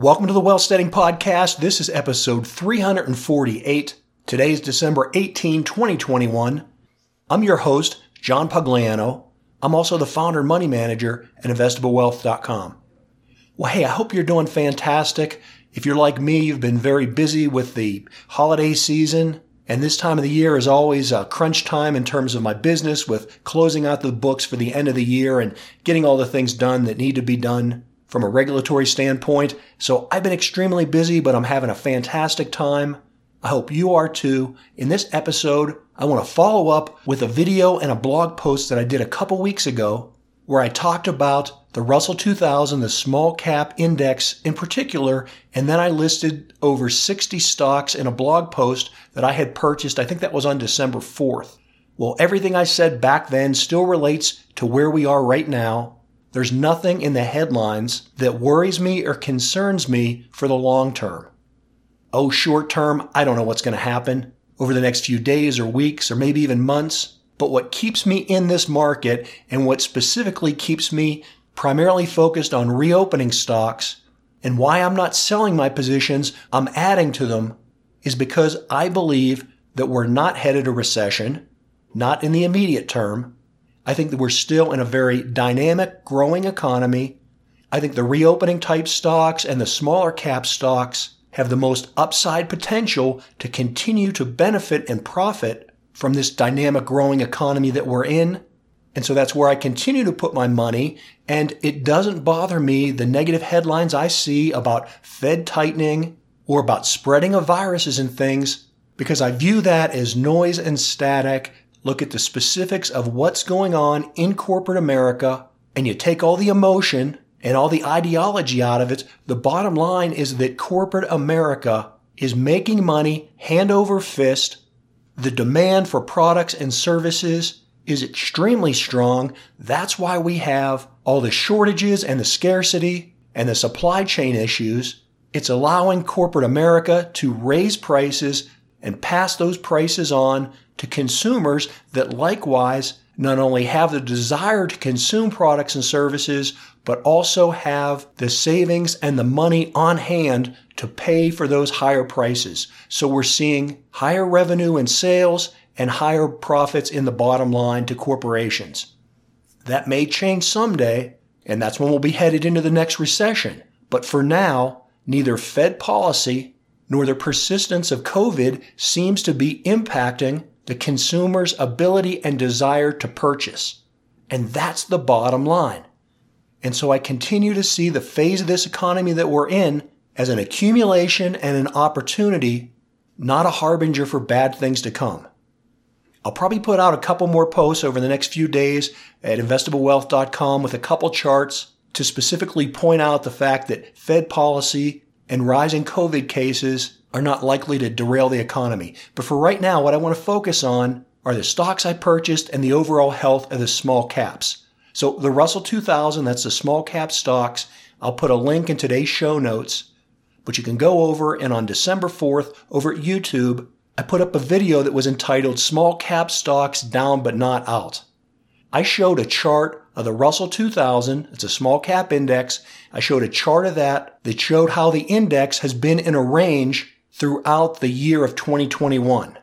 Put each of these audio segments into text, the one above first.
Welcome to the Wealth Steading Podcast. This is episode 348. Today is December 18, 2021. I'm your host, John Pugliano. I'm also the founder and money manager at investablewealth.com. Well, hey, I hope you're doing fantastic. If you're like me, you've been very busy with the holiday season. And this time of the year is always a crunch time in terms of my business with closing out the books for the end of the year and getting all the things done that need to be done from a regulatory standpoint. So I've been extremely busy, but I'm having a fantastic time. I hope you are too. In this episode, I want to follow up with a video and a blog post that I did a couple weeks ago where I talked about the Russell 2000, the small cap index in particular, and then I listed over 60 stocks in a blog post that I had purchased. I think that was on December 4th. Well, everything I said back then still relates to where we are right now. There's nothing in the headlines that worries me or concerns me for the long term. Oh, short term, I don't know what's going to happen over the next few days or weeks or maybe even months. But what keeps me in this market and what specifically keeps me primarily focused on reopening stocks and why I'm not selling my positions, I'm adding to them is because I believe that we're not headed a recession, not in the immediate term, I think that we're still in a very dynamic, growing economy. I think the reopening type stocks and the smaller cap stocks have the most upside potential to continue to benefit and profit from this dynamic, growing economy that we're in. And so that's where I continue to put my money. And it doesn't bother me the negative headlines I see about Fed tightening or about spreading of viruses and things because I view that as noise and static look at the specifics of what's going on in corporate America, and you take all the emotion and all the ideology out of it, the bottom line is that corporate America is making money hand over fist. The demand for products and services is extremely strong. That's why we have all the shortages and the scarcity and the supply chain issues. It's allowing corporate America to raise prices and pass those prices on to consumers that likewise not only have the desire to consume products and services, but also have the savings and the money on hand to pay for those higher prices. So we're seeing higher revenue in sales and higher profits in the bottom line to corporations. That may change someday, and that's when we'll be headed into the next recession. But for now, neither Fed policy nor the persistence of COVID seems to be impacting the consumer's ability and desire to purchase. And that's the bottom line. And so I continue to see the phase of this economy that we're in as an accumulation and an opportunity, not a harbinger for bad things to come. I'll probably put out a couple more posts over the next few days at investablewealth.com with a couple charts to specifically point out the fact that Fed policy and rising COVID cases are not likely to derail the economy. But for right now, what I want to focus on are the stocks I purchased and the overall health of the small caps. So the Russell 2000, that's the small cap stocks. I'll put a link in today's show notes, but you can go over and on December 4th over at YouTube, I put up a video that was entitled Small Cap Stocks Down But Not Out. I showed a chart of the Russell 2000. It's a small cap index. I showed a chart of that that showed how the index has been in a range throughout the year of 2021.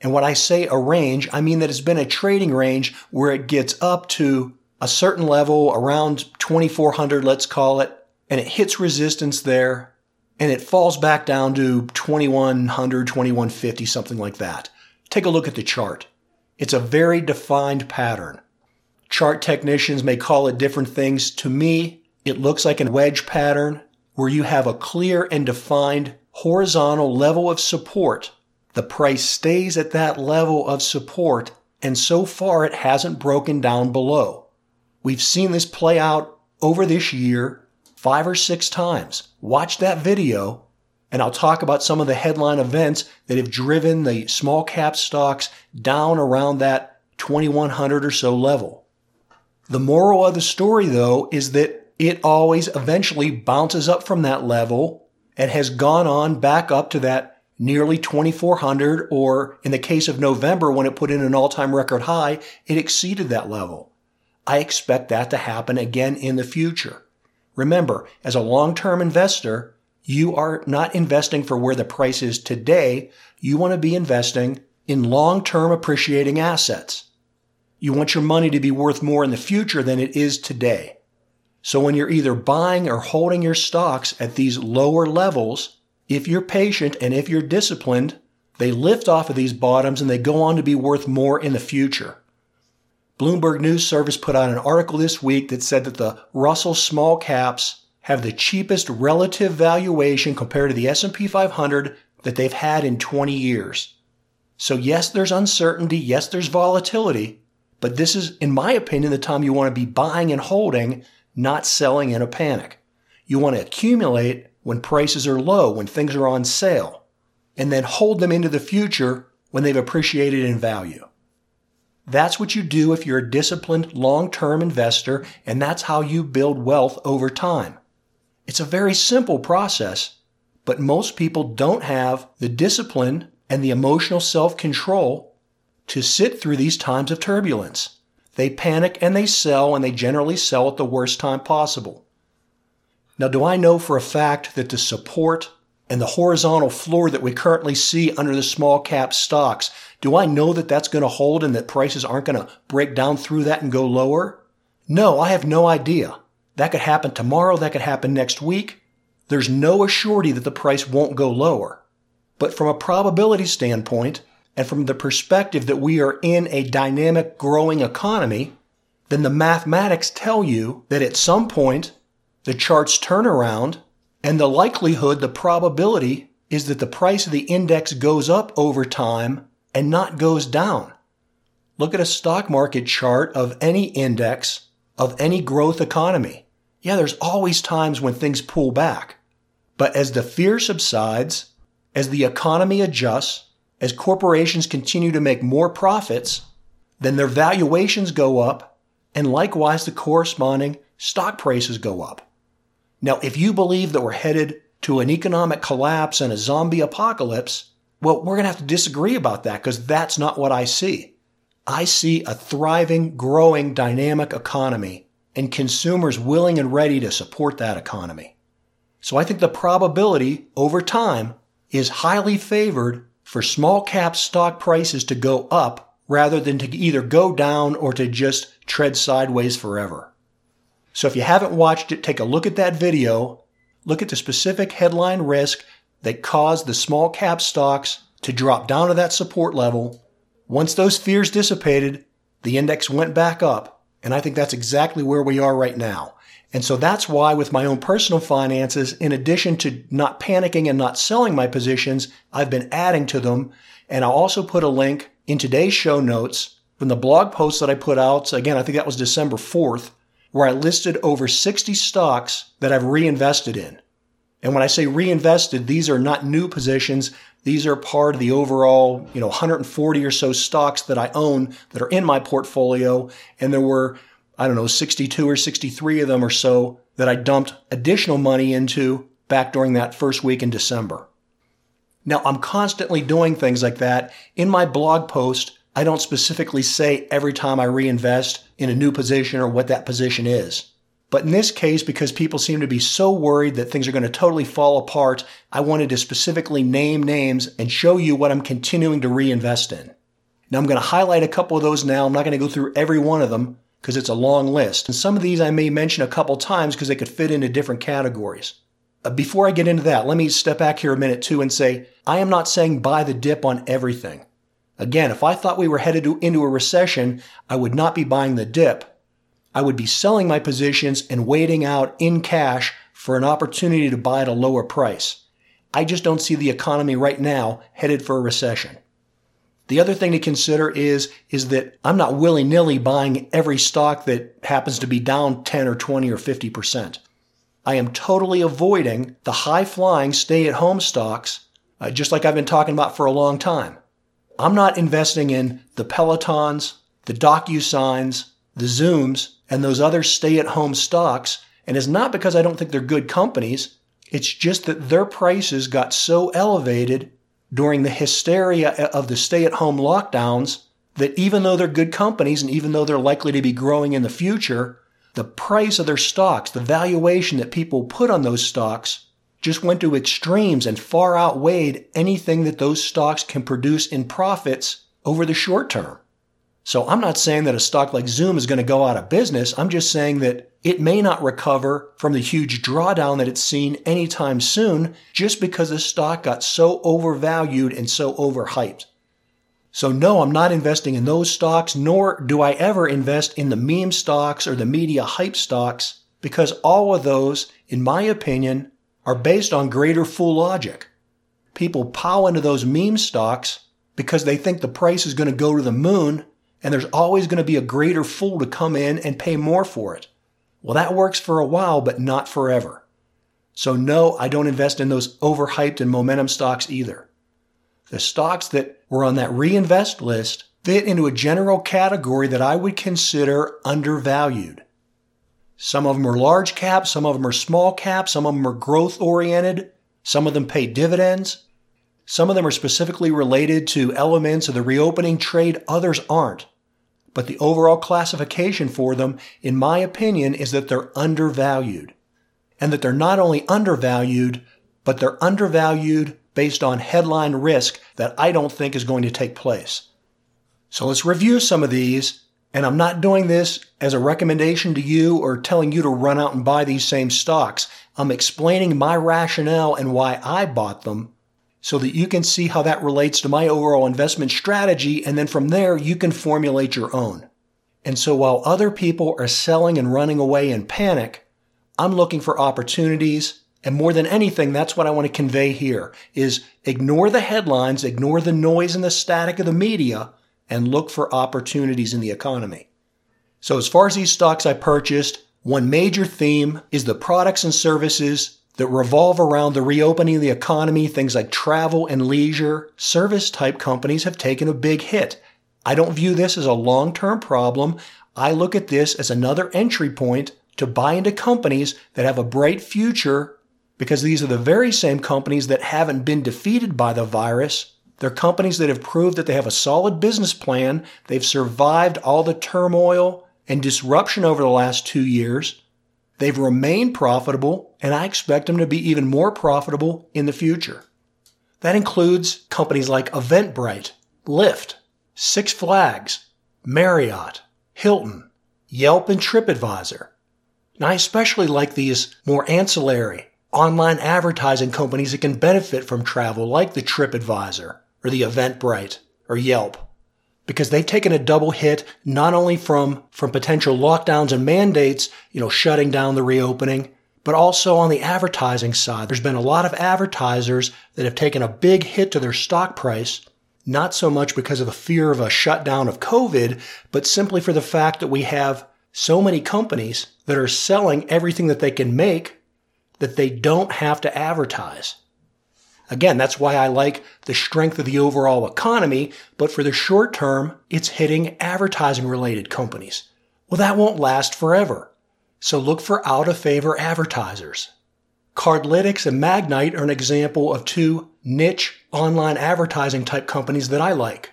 And when I say a range, I mean that it's been a trading range where it gets up to a certain level around 2400, let's call it, and it hits resistance there and it falls back down to 2100, 2150, something like that. Take a look at the chart. It's a very defined pattern. Chart technicians may call it different things. To me, it looks like a wedge pattern where you have a clear and defined horizontal level of support, the price stays at that level of support, and so far it hasn't broken down below. We've seen this play out over this year five or six times. Watch that video, and I'll talk about some of the headline events that have driven the small cap stocks down around that 2100 or so level. The moral of the story, though, is that it always eventually bounces up from that level and has gone on back up to that nearly 2400 or in the case of November when it put in an all-time record high, it exceeded that level. I expect that to happen again in the future. Remember, as a long-term investor, You are not investing for where the price is today. You want to be investing in long-term appreciating assets. You want your money to be worth more in the future than it is today. So when you're either buying or holding your stocks at these lower levels, if you're patient and if you're disciplined, they lift off of these bottoms and they go on to be worth more in the future. Bloomberg News Service put out an article this week that said that the Russell small caps have the cheapest relative valuation compared to the S&P 500 that they've had in 20 years. So yes, there's uncertainty, yes, there's volatility, but this is, in my opinion, the time you want to be buying and holding, not selling in a panic. You want to accumulate when prices are low, when things are on sale, and then hold them into the future when they've appreciated in value. That's what you do if you're a disciplined long-term investor, and that's how you build wealth over time. It's a very simple process, but most people don't have the discipline and the emotional self-control to sit through these times of turbulence. They panic and they sell, and they generally sell at the worst time possible. Now, do I know for a fact that the support and the horizontal floor that we currently see under the small cap stocks, do I know that that's going to hold and that prices aren't going to break down through that and go lower? No, I have no idea. That could happen tomorrow. That could happen next week. There's no assurity that the price won't go lower. But from a probability standpoint, and from the perspective that we are in a dynamic growing economy, then the mathematics tell you that at some point the charts turn around and the likelihood, the probability is that the price of the index goes up over time and not goes down. Look at a stock market chart of any index of any growth economy. Yeah, there's always times when things pull back. But as the fear subsides, as the economy adjusts, as corporations continue to make more profits, then their valuations go up, and likewise the corresponding stock prices go up. Now, if you believe that we're headed to an economic collapse and a zombie apocalypse, well, we're going to have to disagree about that because that's not what I see. I see a thriving, growing, dynamic economy and consumers willing and ready to support that economy. So I think the probability over time is highly favored for small cap stock prices to go up rather than to either go down or to just tread sideways forever. So if you haven't watched it, take a look at that video. Look at the specific headline risk that caused the small cap stocks to drop down to that support level. Once those fears dissipated, the index went back up. And I think that's exactly where we are right now. And so that's why with my own personal finances, in addition to not panicking and not selling my positions, I've been adding to them. And I'll also put a link in today's show notes from the blog post that I put out. Again, I think that was December 4th, where I listed over 60 stocks that I've reinvested in. And when I say reinvested, these are not new positions. These are part of the overall, you know, 140 or so stocks that I own that are in my portfolio. And there were I don't know, 62 or 63 of them or so that I dumped additional money into back during that first week in December. Now, I'm constantly doing things like that. In my blog post, I don't specifically say every time I reinvest in a new position or what that position is. But in this case, because people seem to be so worried that things are going to totally fall apart, I wanted to specifically name names and show you what I'm continuing to reinvest in. Now, I'm going to highlight a couple of those now. I'm not going to go through every one of them, because it's a long list. And some of these I may mention a couple times because they could fit into different categories. Uh, before I get into that, let me step back here a minute too and say, I am not saying buy the dip on everything. Again, if I thought we were headed to, into a recession, I would not be buying the dip. I would be selling my positions and waiting out in cash for an opportunity to buy at a lower price. I just don't see the economy right now headed for a recession. The other thing to consider is, is that I'm not willy nilly buying every stock that happens to be down 10 or 20 or 50%. I am totally avoiding the high flying stay at home stocks, uh, just like I've been talking about for a long time. I'm not investing in the Pelotons, the DocuSigns, the Zooms, and those other stay at home stocks. And it's not because I don't think they're good companies. It's just that their prices got so elevated during the hysteria of the stay at home lockdowns that even though they're good companies and even though they're likely to be growing in the future, the price of their stocks, the valuation that people put on those stocks just went to extremes and far outweighed anything that those stocks can produce in profits over the short term. So I'm not saying that a stock like Zoom is going to go out of business. I'm just saying that it may not recover from the huge drawdown that it's seen anytime soon just because the stock got so overvalued and so overhyped. So no, I'm not investing in those stocks, nor do I ever invest in the meme stocks or the media hype stocks because all of those, in my opinion, are based on greater fool logic. People pile into those meme stocks because they think the price is going to go to the moon and there's always going to be a greater fool to come in and pay more for it. Well, that works for a while, but not forever. So no, I don't invest in those overhyped and momentum stocks either. The stocks that were on that reinvest list fit into a general category that I would consider undervalued. Some of them are large cap, some of them are small cap, some of them are growth oriented, some of them pay dividends, some of them are specifically related to elements of the reopening trade, others aren't. But the overall classification for them, in my opinion, is that they're undervalued. And that they're not only undervalued, but they're undervalued based on headline risk that I don't think is going to take place. So let's review some of these. And I'm not doing this as a recommendation to you or telling you to run out and buy these same stocks. I'm explaining my rationale and why I bought them so that you can see how that relates to my overall investment strategy. And then from there, you can formulate your own. And so while other people are selling and running away in panic, I'm looking for opportunities. And more than anything, that's what I want to convey here is ignore the headlines, ignore the noise and the static of the media and look for opportunities in the economy. So as far as these stocks I purchased, one major theme is the products and services that revolve around the reopening of the economy, things like travel and leisure, service type companies have taken a big hit. I don't view this as a long term problem. I look at this as another entry point to buy into companies that have a bright future because these are the very same companies that haven't been defeated by the virus. They're companies that have proved that they have a solid business plan. They've survived all the turmoil and disruption over the last two years. They've remained profitable, and I expect them to be even more profitable in the future. That includes companies like Eventbrite, Lyft, Six Flags, Marriott, Hilton, Yelp, and TripAdvisor. Now, I especially like these more ancillary online advertising companies that can benefit from travel, like the TripAdvisor or the Eventbrite or Yelp because they've taken a double hit not only from from potential lockdowns and mandates, you know, shutting down the reopening, but also on the advertising side. There's been a lot of advertisers that have taken a big hit to their stock price, not so much because of the fear of a shutdown of COVID, but simply for the fact that we have so many companies that are selling everything that they can make that they don't have to advertise. Again, that's why I like the strength of the overall economy, but for the short term, it's hitting advertising related companies. Well, that won't last forever. So look for out of favor advertisers. Cardlytics and Magnite are an example of two niche online advertising type companies that I like.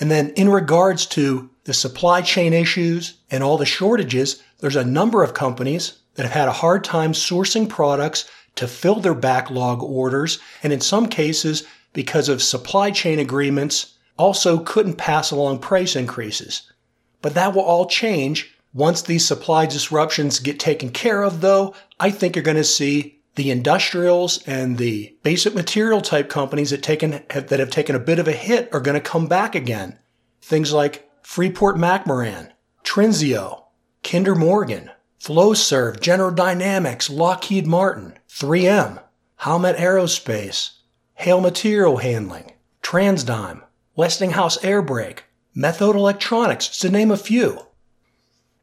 And then in regards to the supply chain issues and all the shortages, there's a number of companies that have had a hard time sourcing products to fill their backlog orders, and in some cases, because of supply chain agreements, also couldn't pass along price increases. But that will all change once these supply disruptions get taken care of, though. I think you're going to see the industrials and the basic material type companies that, taken, have, that have taken a bit of a hit are going to come back again. Things like Freeport McMoRan, Trinseo, Kinder Morgan, Flowserve, General Dynamics, Lockheed Martin, 3M, Howmet Aerospace, Yale Material Handling, TransDigm, Westinghouse Airbrake, Methode Electronics, to name a few.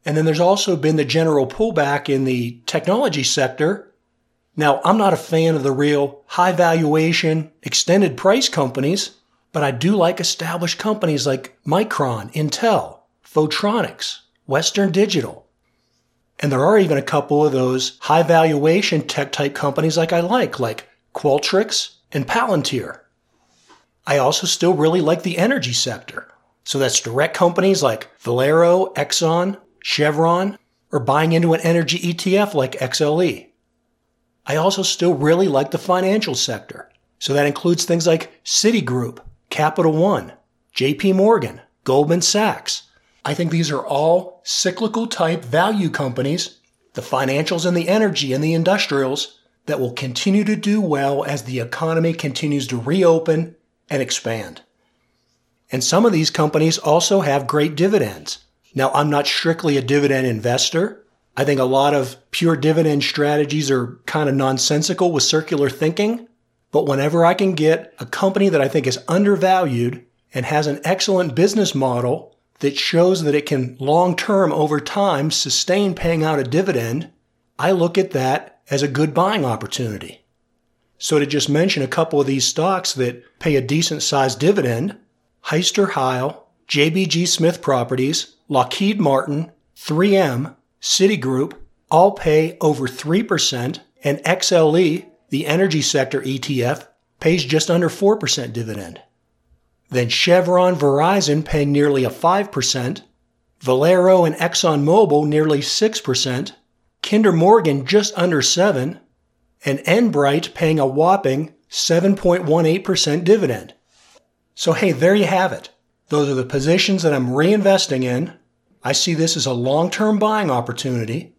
And then there's also been the general pullback in the technology sector. Now, I'm not a fan of the real high valuation, extended price companies, but I do like established companies like Micron, Intel, Photronics, Western Digital, and there are even a couple of those high valuation tech type companies like I like, like Qualtrics and Palantir. I also still really like the energy sector. So that's direct companies like Valero, Exxon, Chevron, or buying into an energy ETF like XLE. I also still really like the financial sector. So that includes things like Citigroup, Capital One, JP Morgan, Goldman Sachs. I think these are all cyclical type value companies, the financials and the energy and the industrials that will continue to do well as the economy continues to reopen and expand. And some of these companies also have great dividends. Now, I'm not strictly a dividend investor. I think a lot of pure dividend strategies are kind of nonsensical with circular thinking. But whenever I can get a company that I think is undervalued and has an excellent business model that shows that it can long term over time sustain paying out a dividend, I look at that as a good buying opportunity. So to just mention a couple of these stocks that pay a decent sized dividend, Hyster-Yale, JBG Smith Properties, Lockheed Martin, 3M, Citigroup all pay over 3% and XLE, the energy sector ETF, pays just under 4% dividend. Then Chevron Verizon paying nearly a 5%, Valero and ExxonMobil nearly 6%, Kinder Morgan just under 7 and Enbridge paying a whopping 7.18% dividend. So hey, there you have it. Those are the positions that I'm reinvesting in. I see this as a long-term buying opportunity.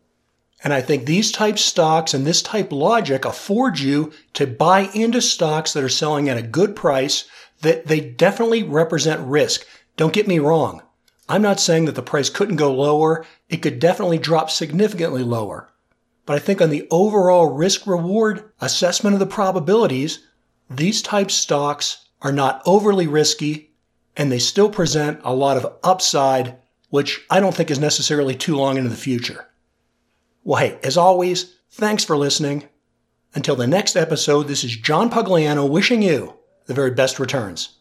And I think these type stocks and this type logic afford you to buy into stocks that are selling at a good price that they definitely represent risk. Don't get me wrong. I'm not saying that the price couldn't go lower. It could definitely drop significantly lower. But I think on the overall risk reward assessment of the probabilities, these type stocks are not overly risky and they still present a lot of upside, which I don't think is necessarily too long into the future. Well, hey, as always, thanks for listening. Until the next episode, this is John Pugliano wishing you the very best returns.